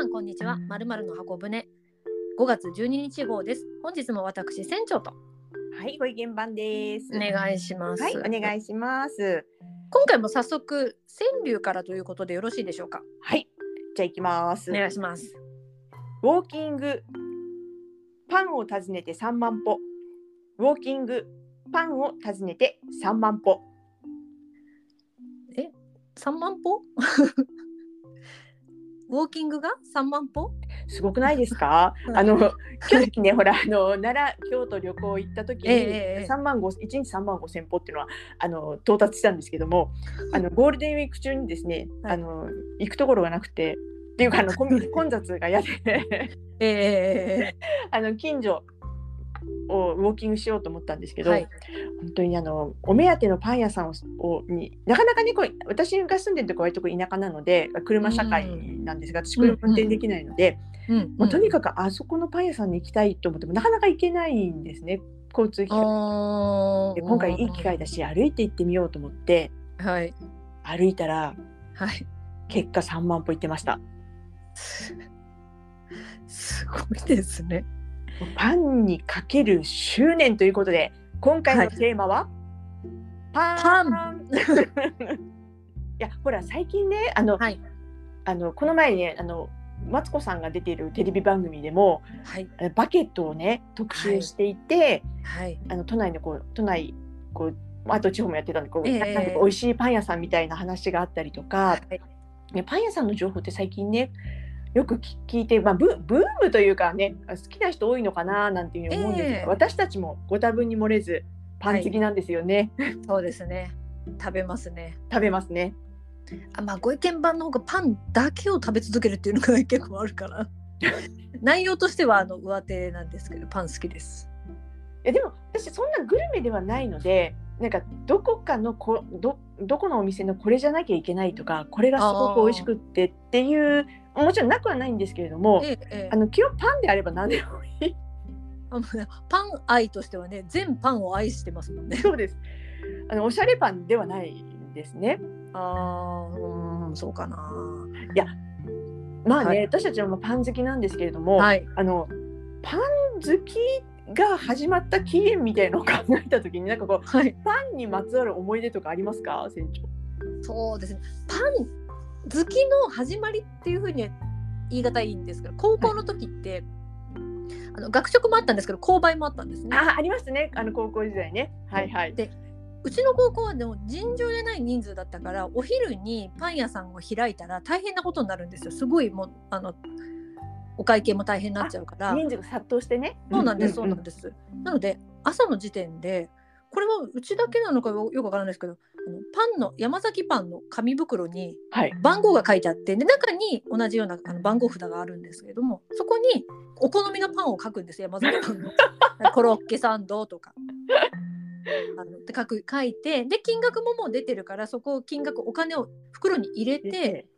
さんこんにちは。まるまるの箱舟5月12日号です。本日も私船長とはい、ご意見番です。お願いします。はい、お願いします。今回も早速川柳からということでよろしいでしょうか？はい、じゃあ行きます。お願いします。ウォーキングパンを訪ねて3万歩。ウォーキングパンを訪ねて3万歩。3万歩？ウォーキングが？3万歩？すごくないですか？うん。あの去年ね、ほらあの奈良京都旅行行った時にええええ3万5一日3万5千歩っていうのはあの到達したんですけども、あのゴールデンウィーク中にですね、はい。あの行くところがなくて。っていうかあの混混雑が嫌で。え。あの近所をウォーキングしようと思ったんですけど、はい。本当にあのお目当てのパン屋さんををになかなかねこう私が住んでるとこは割と田舎なので車社会なんですが、私車運転できないので、ーうんもうとにかくあそこのパン屋さんに行きたいと思ってもなかなか行けないんですね交通機関。で今回いい機会だし歩いて行ってみようと思ってはい。歩いたらはい。結果3万歩行ってました。すごいですね。パンにかける執念ということで今回のテーマは、パパン。いやほら最近ねあの、はい。あのこの前ねあのマツコさんが出ているテレビ番組でもはい。バケットをね特集していて、はい。あの都内のこう都内こうあと地方もやってたんでこう、ええ。なんか美味しいパン屋さんみたいな話があったりとか、はい。ねパン屋さんの情報って最近ねよく聞聞いて、まあ、ブブームというかね好きな人多いのかななんていうふうに思うんですけど、ええ。私たちもご多分に漏れずパン好きなんですよね、そうですね。食べますね。食べますね。あまあご意見番の方がパンだけを食べ続けるっていうのが結構あるから。内容としてはあの上手なんですけどパン好きです。いやでも私そんなグルメではないのでなんかどこかのこどどこのお店のこれじゃなきゃいけないとかこれがすごく美味しくってっていうもちろんなくはないんですけれどもええええ。あの基本パンであれば何でもいい。あのねパン愛としてはね全パンを愛してますもんね。そうです。あのおしゃれパンではないんですね。あーうーんそうかな。まあね、はい。私たちはまあパン好きなんですけれども、はい。あのパン好きが始まった起源みたいのを考えた時になんかこうはい。パンにまつわる思い出とかありますか？船長。そうですね。パン好きの始まりっていうふうに言い難いんですけど高校の時って、あの学食もあったんですけど購買もあったんですね。あありましたね。あの高校時代ね。はいはい。でうちの高校はでも尋常でない人数だったからお昼にパン屋さんを開いたら大変なことになるんですよ。すごいもうあのお会計も大変になっちゃうから。人数が殺到してね。そうなんですそうなんでです、なので朝の時点でこれはうちだけなのかよくわからないですけどあのパンの山崎パンの紙袋にはい。番号が書いてあってで中に同じようなあの番号札があるんですけれどもそこにお好みのパンを書くんです山崎パンの。コロッケサンドとか。あのって書く書いてで金額ももう出てるからそこを金額お金を袋に入れてで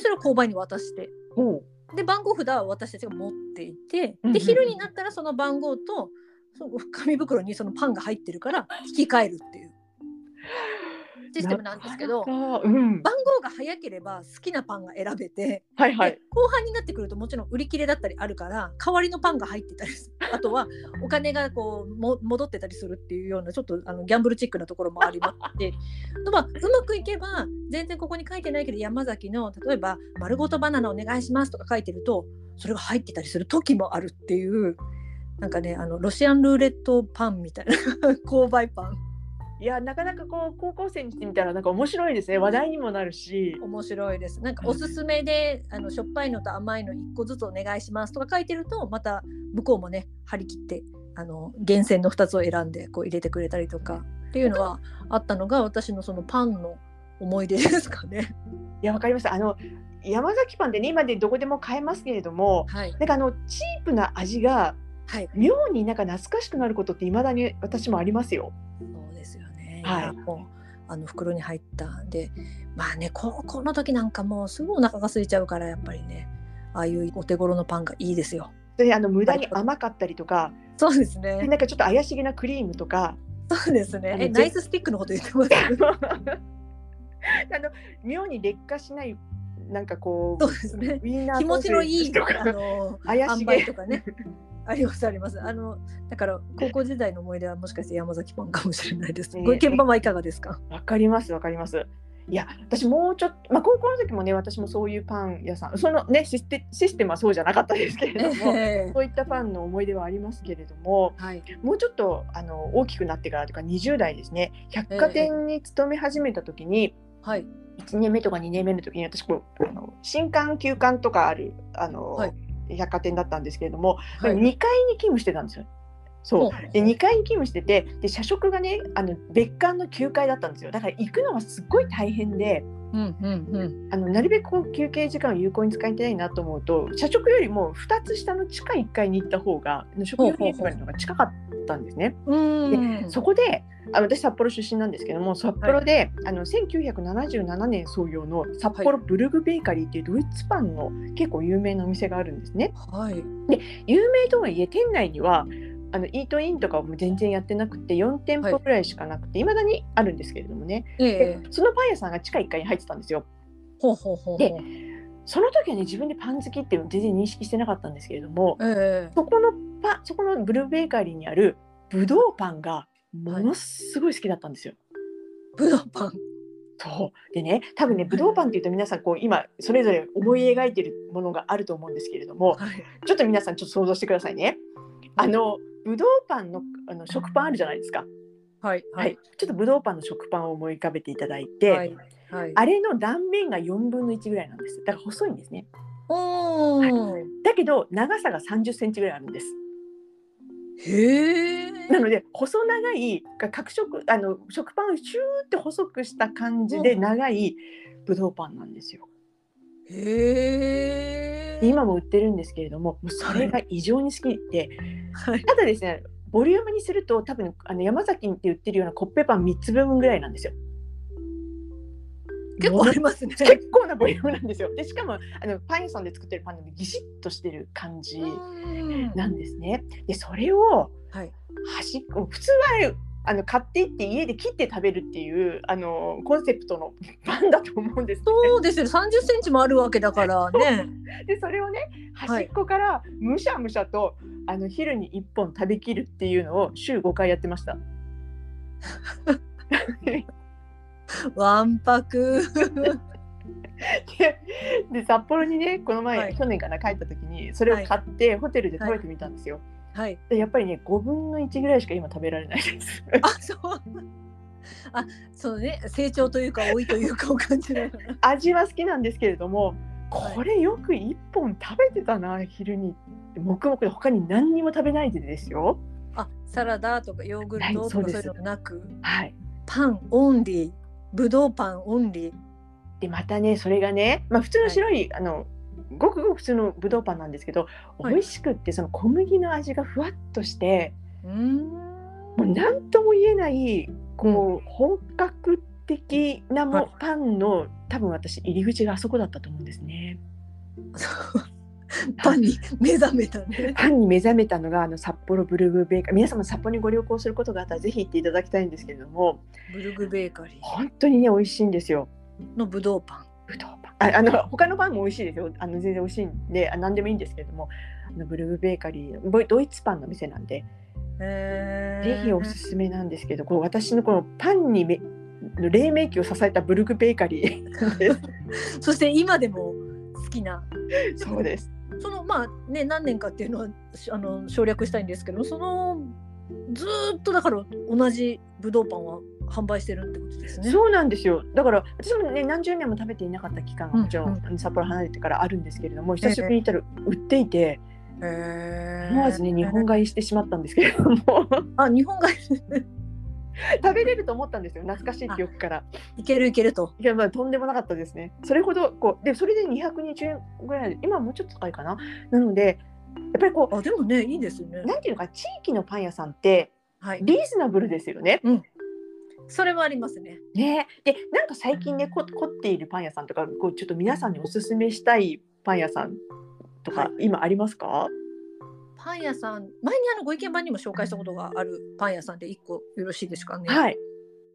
それを購買に渡して。ほで番号札は私たちが持っていてで昼になったらその番号とその紙袋にそのパンが入ってるから引き換えるっていう。システムなんですけどうん。番号が早ければ好きなパンが選べて、はいはい。で後半になってくるともちろん売り切れだったりあるから代わりのパンが入ってたり あとはお金がこうも戻ってたりするっていうようなちょっとあのギャンブルチックなところもありまして。まあうまくいけば全然ここに書いてないけど山崎の例えば「丸ごとバナナお願いします」とか書いてるとそれが入ってたりする時もあるっていうなんかねあのロシアンルーレットパンみたいな 購買パン。いやなかなかこう高校生にしてみたらなんか面白いですね。話題にもなるし。面白いです。なんかおすすめであのしょっぱいのと甘いの1個ずつお願いしますとか書いてるとまた向こうもね張り切ってあの厳選の2つを選んでこう入れてくれたりとかっていうのはあったのが私のそのパンの思い出ですかね。いやわかりましたあの山崎パンってね今でどこでも買えますけれどもはい、なんかあのチープな味がはい、妙になんか懐かしくなることって未だに私もありますよ。そうですよね。はいやもうあの袋に入ったでまあね高校の時なんかもうすぐお腹が空いちゃうからやっぱりねああいうお手頃のパンがいいですよ。であの無駄に甘かったりとか、そうですでね。なんかちょっと怪しげなクリームとかそうですね。えナイススティックのこと言ってます？あの妙に劣化しないなんかこそうですねウ。ィンナー気持ちのいい あの怪しげとかね。ありますあります。あのだから高校時代の思い出はもしかして山崎パンかもしれないです。ねご意見番はいかがですか？わかりますわかります。いや私もうちょっと、まあ、高校の時もね私もそういうパン屋さんそのねシステシステムはそうじゃなかったですけれども、ええそういったパンの思い出はありますけれどもはい。もうちょっとあの大きくなってからとか20代ですね百貨店に勤め始めた時に、はい。1年目とか2年目の時に私こうあの新館休館とかあるあの、はい百貨店だったんですけれども、はい2階に勤務してたんですよ。そうで2階に勤務しててで社食がねあの別館の9階だったんですよだから行くのがすっごい大変でうんうんうん。あのなるべくこう休憩時間を有効に使いたいなと思うと社食よりも2つ下の地下1階に行った方が食用品売り場のが近かったんですね。うん。そこであ私札幌出身なんですけども札幌で、あの1977年創業の札幌ブルグベーカリーっていうドイツパンの結構有名なお店があるんですね。はい。有名とはいえ店内にはあのイートインとかも全然やってなくて4店舗ぐらいしかなくていま、未だにあるんですけれどもね、えでえ。そのパン屋さんが地下1階に入ってたんですよ。ほうほうほう。でその時はね自分でパン好きっていうのを全然認識してなかったんですけれどもええ。そこのパそこのブルーベーカリーにあるブドウパンがものすごい好きだったんですよ。ブドウパン。そうでね多分ねブドウパンっていうと皆さんこう今それぞれ思い描いてるものがあると思うんですけれどもはい。ちょっと皆さんちょっと想像してくださいね。あのブドウパンのあの食パンあるじゃないですか。はい。はい。ちょっとブドウパンの食パンを思い浮かべていただいて、はい。はい。あれの断面が4分の1ぐらいなんです。だから細いんですね。おお。だけど長さが30センチぐらいあるんです。へえ。なので細長い角食あの食パンをシューって細くした感じでうん長いブドウパンなんですよ。へ今も売ってるんですけれども、もうそれが異常に好きで、はい。ただですね、ボリュームにすると多分あの山崎って売ってるようなコッペパン3つ分ぐらいなんですよ。結構ありますね。結構なボリュームなんですよ。でしかもあのパン屋さんで作ってるパンでギシッとしてる感じうんなんですね。でそれをはい。端っこ普通はあの買っていって家で切って食べるっていうあのコンセプトのパンだと思うんです、ね。そうですよ。三十センチもあるわけだからね。でそれをね端っこからむしゃむしゃと、あの昼に1本食べきるっていうのを週5回やってました。わんぱく。でで札幌にねこの前、はい去年かな帰った時にそれを買って、ホテルで食べてみたんですよ。はい。でやっぱりね5分の1ぐらいしか今食べられないです。あ、そう。あ、そうね。成長というか老いというかを感じながら。味は好きなんですけれどもはいこれよく1本食べてたな昼に黙々で他に何にも食べないでですよ。あ、サラダとかヨーグルトとかそういうのなく、はい、パン only、ブドウパン only。でまたねそれがね、まあ、普通の白い、あのごくごく普通のぶどうパンなんですけど、はい美味しくってその小麦の味がふわっとしてうーん。もう何とも言えないこう、本格的なも、はいパンの多分私入り口があそこだったと思うんですね。パンに目覚めたね。パンに目覚めたのがあの札幌ブルーグベーカリー皆様札幌にご旅行することがあったらぜひ行っていただきたいんですけれどもブルグベーカリ本当にね美味しいんですよ。ーのブドウパン。ぶどうパンああの他のパンも美味しいですよあの全然美味しいんであ何でもいいんですけれどもあのブルーベーカリードイツパンの店なんでぜひおすすめなんですけどこう私のこのパンにめの黎明期を支えたブルグベーカリー そして今でも好きな。そうですそのまあね何年かっていうのはしあの省略したいんですけどそのずーっとだから同じブドウパンは販売してるってことですね。そうなんですよ。だから私もね何十年も食べていなかった期間がもちろん、うん。あの札幌離れてからあるんですけれども久しぶりに行ったら売っていて、へー。思わずね日本買いしてしまったんですけれども。あ日本が 食べれると思ったんですよ懐かしい記憶からいけるいけると。いやまあとんでもなかったですねそれほどこうでそれで220円ぐらい今はもうちょっと高いかな？なのでやっぱりこあでもねいいですよねう。なんていうのか地域のパン屋さんってはい。リーズナブルですよね。それもありますね。ねでなんか最近ねこ凝っているパン屋さんとかこうちょっと皆さんにおすすめしたいパン屋さんとか、はい今ありますか？パン屋さん前にあのご意見番にも紹介したことがあるパン屋さんで一個よろしいですかね。はい。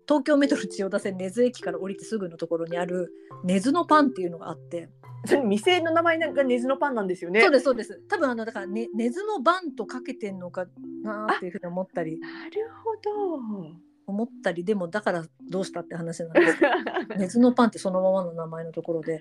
東京メトロ千代田線根津駅から降りてすぐのところにある根津のパンっていうのがあって。それ店の名前なんか根津のパンなんですよね。そうですそうです。多分あのだから、ね、根津のバンとかけてんのかなっていうふうに思ったり。なるほど。思ったりでもだからどうしたって話なんです。け ど根津のパンってそのままの名前のところで。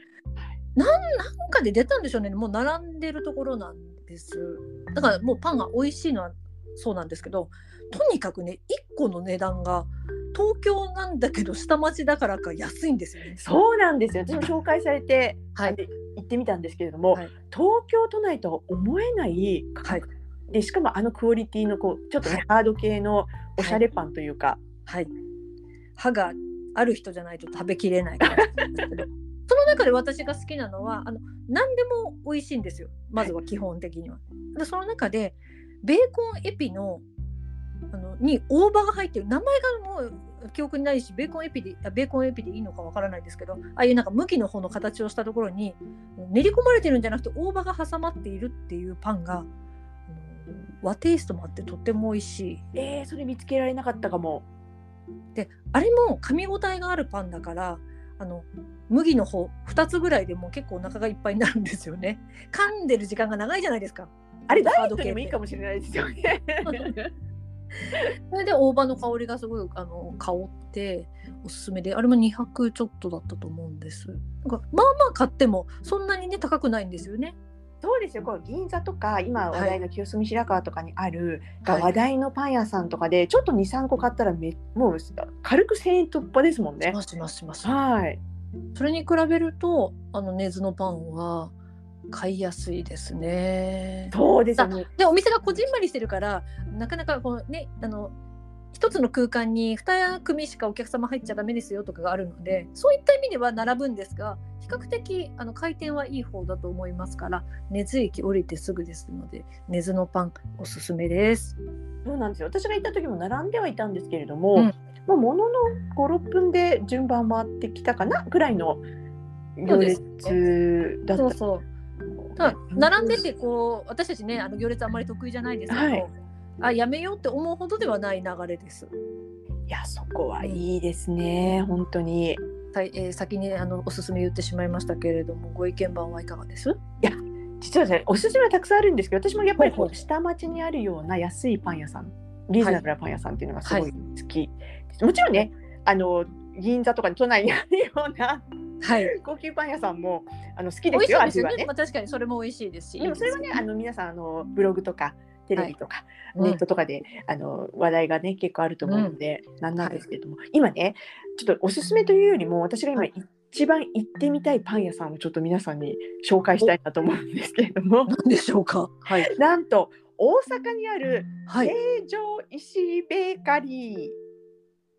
なんなんかで出たんでしょうね。もう並んでるところなんです。だからもうパンが美味しいのはそうなんですけどとにかくね1個の値段が東京なんだけど下町だからか安いんですよね。そうなんですよ。私も紹介されて、はい。行ってみたんですけれども、はい。東京都内とは思えない価格。で、しかもあのクオリティのこうちょっとね、ハード系のおしゃれパンというか、はい、歯がある人じゃないと食べきれないからその中で私が好きなのはあの何でも美味しいんですよまずは基本的には。でその中でベーコンエピのあのに大葉が入ってる名前がもう記憶にないしベーコンエピであベーコンエピでいいのかわからないですけどああいうなんか向きの方の形をしたところに練り込まれてるんじゃなくて大葉が挟まっているっていうパンが和テイストもあってとっても美味しい。えー、それ見つけられなかったかも。であれも噛み応えがあるパンだからあの麦の方2つぐらいでもう結構お腹がいっぱいになるんですよね。噛んでる時間が長いじゃないですか。あれダイエットもいいかもしれないですよね。それで大葉の香りがすごいあの香っておすすめであれも200ちょっとだったと思うんです。なんかまあまあ買ってもそんなにね高くないんですよねそうですよ。この銀座とか今話題の清澄白河とかにある、はい話題のパン屋さんとかでちょっと2、3個買ったらめもう軽く1000円突破ですもんねし。ますしますしますはい。それに比べるとあの根津のパンは買いやすいですねそうですよね。でお店がこじんまりしてるからなかなかこうねあの一つの空間に2組しかお客様入っちゃダメですよとかがあるのでそういった意味では並ぶんですが比較的あの回転はいい方だと思いますから根津駅降りてすぐですので根津のパンおすすめです。そうなんですよ。私が行った時も並んではいたんですけれども、うんまあ、ものの5、6分で順番回ってきたかなぐらいの行列だった。そうそうただ並んでてこう私たちねあの行列あんまり得意じゃないですけど、はいあやめようって思うほどではない流れです。いや、そこはいいですね。本当に。はいえー先にあのおすすめ言ってしまいましたけれどもご意見番はいかがです？実はですね、おすすめはたくさんあるんですけど、私もやっぱりこほう下町にあるような安いパン屋さん、リーズナブルなパン屋さんっていうのがすごい好き。もちろんね、あの銀座とか都内にあるようなはい高級パン屋さんもあの好きですよ、味はねいですよね。ま。あ、確かにそれも美味しいですし。でもそれはね、あの皆さんあのブログとかテレビとか、うんネットとかで、あの話題がね結構あると思うので、なんなんですけれども、今ねちょっとおすすめというよりも私が今一番行ってみたいパン屋さんをちょっと皆さんに紹介したいなと思うんですけれども、何でしょうか？はい。なんと大阪にあるはい。成城石井ベーカリ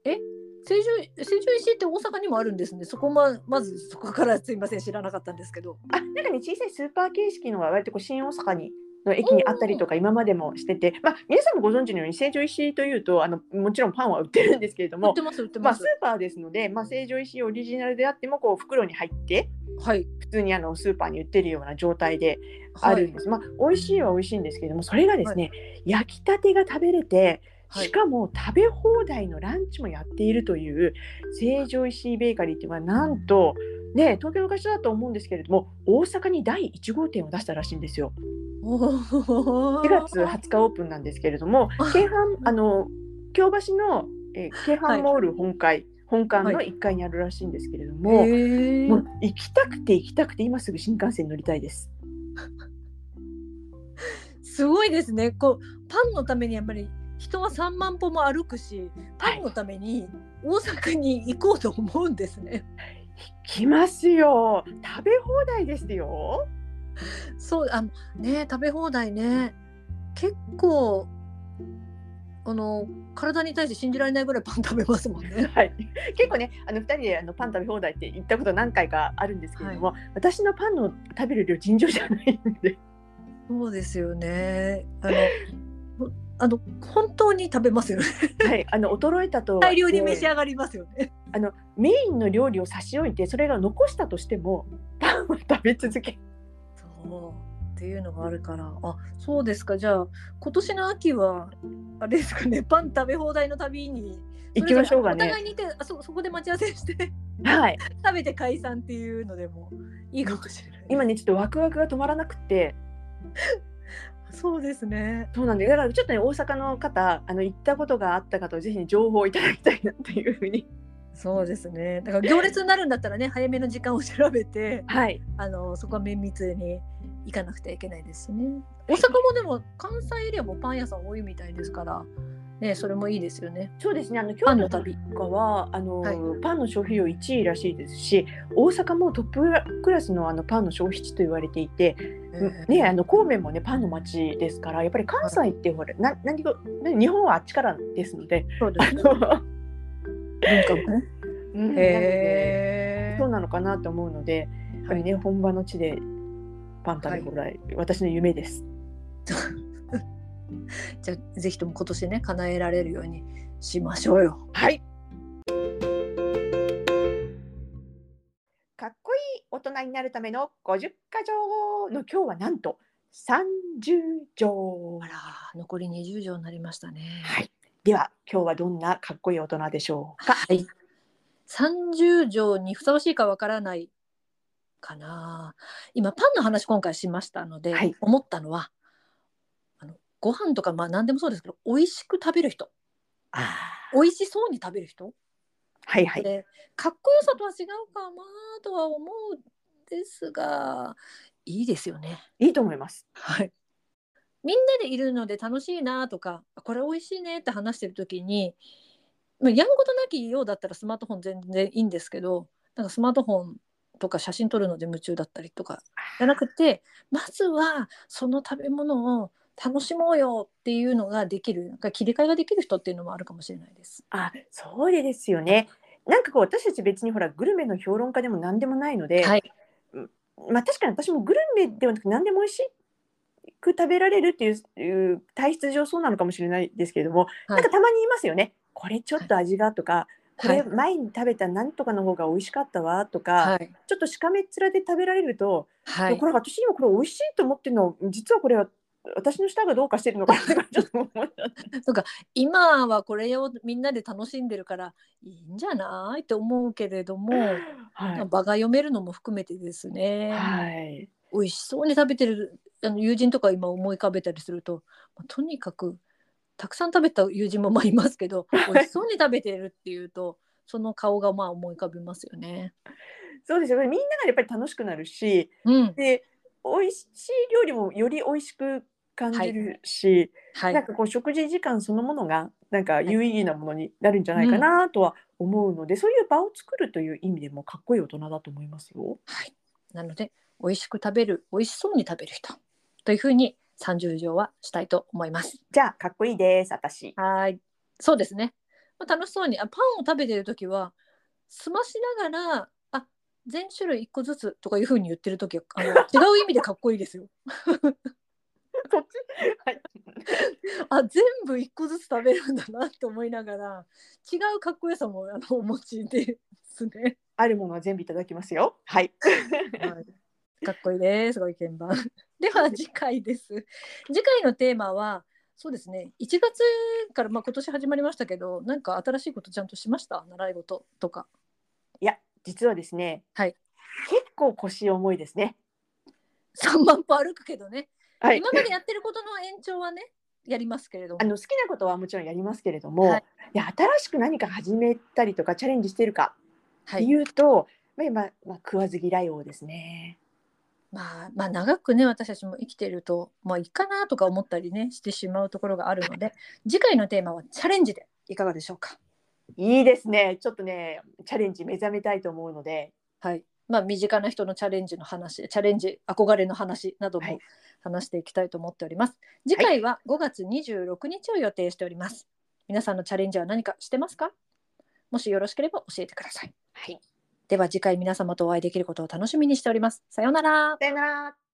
ー。成城成城石井って大阪にもあるんですね。そこままずそこからすいません知らなかったんですけど。あなんかね小さいスーパー形式のが割とこう新大阪にの駅にあったりとか今までもしてて、まあ、皆さんもご存知のように成城石井というとあのもちろんパンは売ってるんですけれどもまあ。スーパーですので、まあ、成城石井オリジナルであってもこう袋に入ってはい。普通にあのスーパーに売ってるような状態ではい。あるんです、まあ美味しいは美味しいんですけれどもそれがですね、焼きたてが食べれてはい。しかも食べ放題のランチもやっているという成城石井ベーカリーっていうのはなんとね東京の会社だと思うんですけれども大阪に第1号店を出したらしいんですよ。おー4月20日オープンなんですけれどもあ京阪あの京橋の、えー京阪モール本館、本館の1階にあるらしいんですけれども、へーもう行きたくて行きたくて今すぐ新幹線乗りたいです。すごいですね。こうパンのためにやっぱり人は3万歩も歩くし、パンのために大阪に行こうと思うんですね。来ますよ食べ放題ですよ。そうあのね食べ放題ね結構あの体に対して信じられないぐらいパン食べますもんね。はい、結構ねあの2人であのパン食べ放題って言ったこと何回かあるんですけれども、私のパンの食べる量尋常じゃないんでそうですよね。あのほ あの本当に食べますよね。はい、あの衰えたと 大量に召しで上がりますよね。あのメインの料理を差し置いてそれが残したとしても パンは食べ続けそうっていうのがあるから。あそうですか。じゃあ今年の秋はあれですかねパン食べ放題のたびに行きましょうかお互ねいにいてあそそこで待ち合わせしてはい。食べて解散っていうのでもいいかもしれない。今ねちょっとワクワクが止まらなくってそうですね。そうなんでだからちょっとね大阪の方あの行ったことがあった方ぜひ、ね、情報をいただきたいなっていうふうにそうですね。だから行列になるんだったらね早めの時間を調べてはいあのそこは綿密に行かなくてはいけないですしね。大阪もでも関西エリアもパン屋さん多いみたいですから、ね、それもいいですよね。そうですねあの京都とかはあの、はいパンの消費量1位らしいですし大阪もトップクラスのあのパンの消費地と言われていて、ね、あの神戸もねパンの街ですからやっぱり関西ってほら、な何がね日本はあっちからですので。そうですね。文化もね。うんへそうなのかなと思うのでやっぱりね、本場の地でパン食べ放題、私の夢です。じゃあぜひとも今年ね叶えられるようにしましょうよ。はい。かっこいい大人になるための50か条の今日はなんと30条あ。ら残り20条になりましたね。はい。では今日はどんなかっこいい大人でしょうか？はい。30条にふさわしいかわからないかな。今パンの話今回しましたので、はい思ったのはご飯とかまあ何でもそうですけど美味しく食べる人あ美味しそうに食べる人、はいはい。でかっこよさとは違うかなとは思うんですがいいですよね。いいと思います。はい。みんなでいるので楽しいなとかこれ美味しいねって話してる時にまあやんごとなきようだったらスマートフォン全然いいんですけどなんかスマートフォンとか写真撮るので夢中だったりとかじゃなくてまずはその食べ物を楽しもうよっていうのができるなんか切り替えができる人っていうのもあるかもしれないです。あ、そうですよね。なんかこう私たち別にほらグルメの評論家でも何でもないので、はい、まあ確かに私もグルメではなく何でも美味しく食べられるっていう体質上そうなのかもしれないですけれども、はいなんかたまに言いますよね。これちょっと味がとか、こはいれ前に食べたなんとかの方が美味しかったわとか、はいちょっとしかめっ面で食べられると、はいこれ私今これ美味しいと思ってるの実はこれは私の舌がどうかしてるのかなってちょっと思っちゃって今はこれをみんなで楽しんでるからいいんじゃないって思うけれども、はい。場が読めるのも含めてですね、はい。美味しそうに食べてるあの友人とか今思い浮かべたりすると、まあとにかくたくさん食べた友人もまあいますけど 美味しそうに食べてるっていうとその顔がまあ思い浮かびますよね。そうですよね。みんながやっぱり楽しくなるし、うん、で美味しい料理もより美味しく感じるし、はいなんかこう食事時間そのものがなんか有意義なものになるんじゃないかなとは思うので、そういう場を作るという意味でもかっこいい大人だと思いますよ。はい、なので美味しく食べる美味しそうに食べる人というふうに30条はしたいと思います。じゃあかっこいいです私。はいそうですね、まあ、楽しそうにあパンを食べてる時は済ましながらあ全種類1個ずつとかいうふうに言ってる時はあの違う意味でかっこいいですよ。そっち？はい。あ全部1個ずつ食べるんだなって思いながら違うかっこよさも あのお持ちですね。あるものは全部いただきますよ。はい。はい、かっこいいですご意見番。では次回です。次回のテーマはそうですね1月から、まあ、今年始まりましたけどなんか新しいことちゃんとしました？習い事とか。いや実はですね、はい、結構腰重いですね。3万歩歩くけどね、はい。今までやってることの延長はね やりますけれど。もあの好きなことはもちろんやりますけれども、はい。い、や新しく何か始めたりとかチャレンジしてるかってはいいうと、まあ今、まあ、食わず嫌い王ですね。まあ、まあ長くね私たちも生きてるとまあいいかなとか思ったりねしてしまうところがあるので 次回のテーマはチャレンジでいかがでしょうか？いいですね。ちょっとね、チャレンジ目覚めたいと思うので、はい。まあ身近な人のチャレンジの話チャレンジ憧れの話などもはい話していきたいと思っております、次回は5月26日を予定しております。皆さんのチャレンジは何かしてますか？もしよろしければ教えてください。はい。では次回皆様とお会いできることを楽しみにしております。さようなら。さよなら。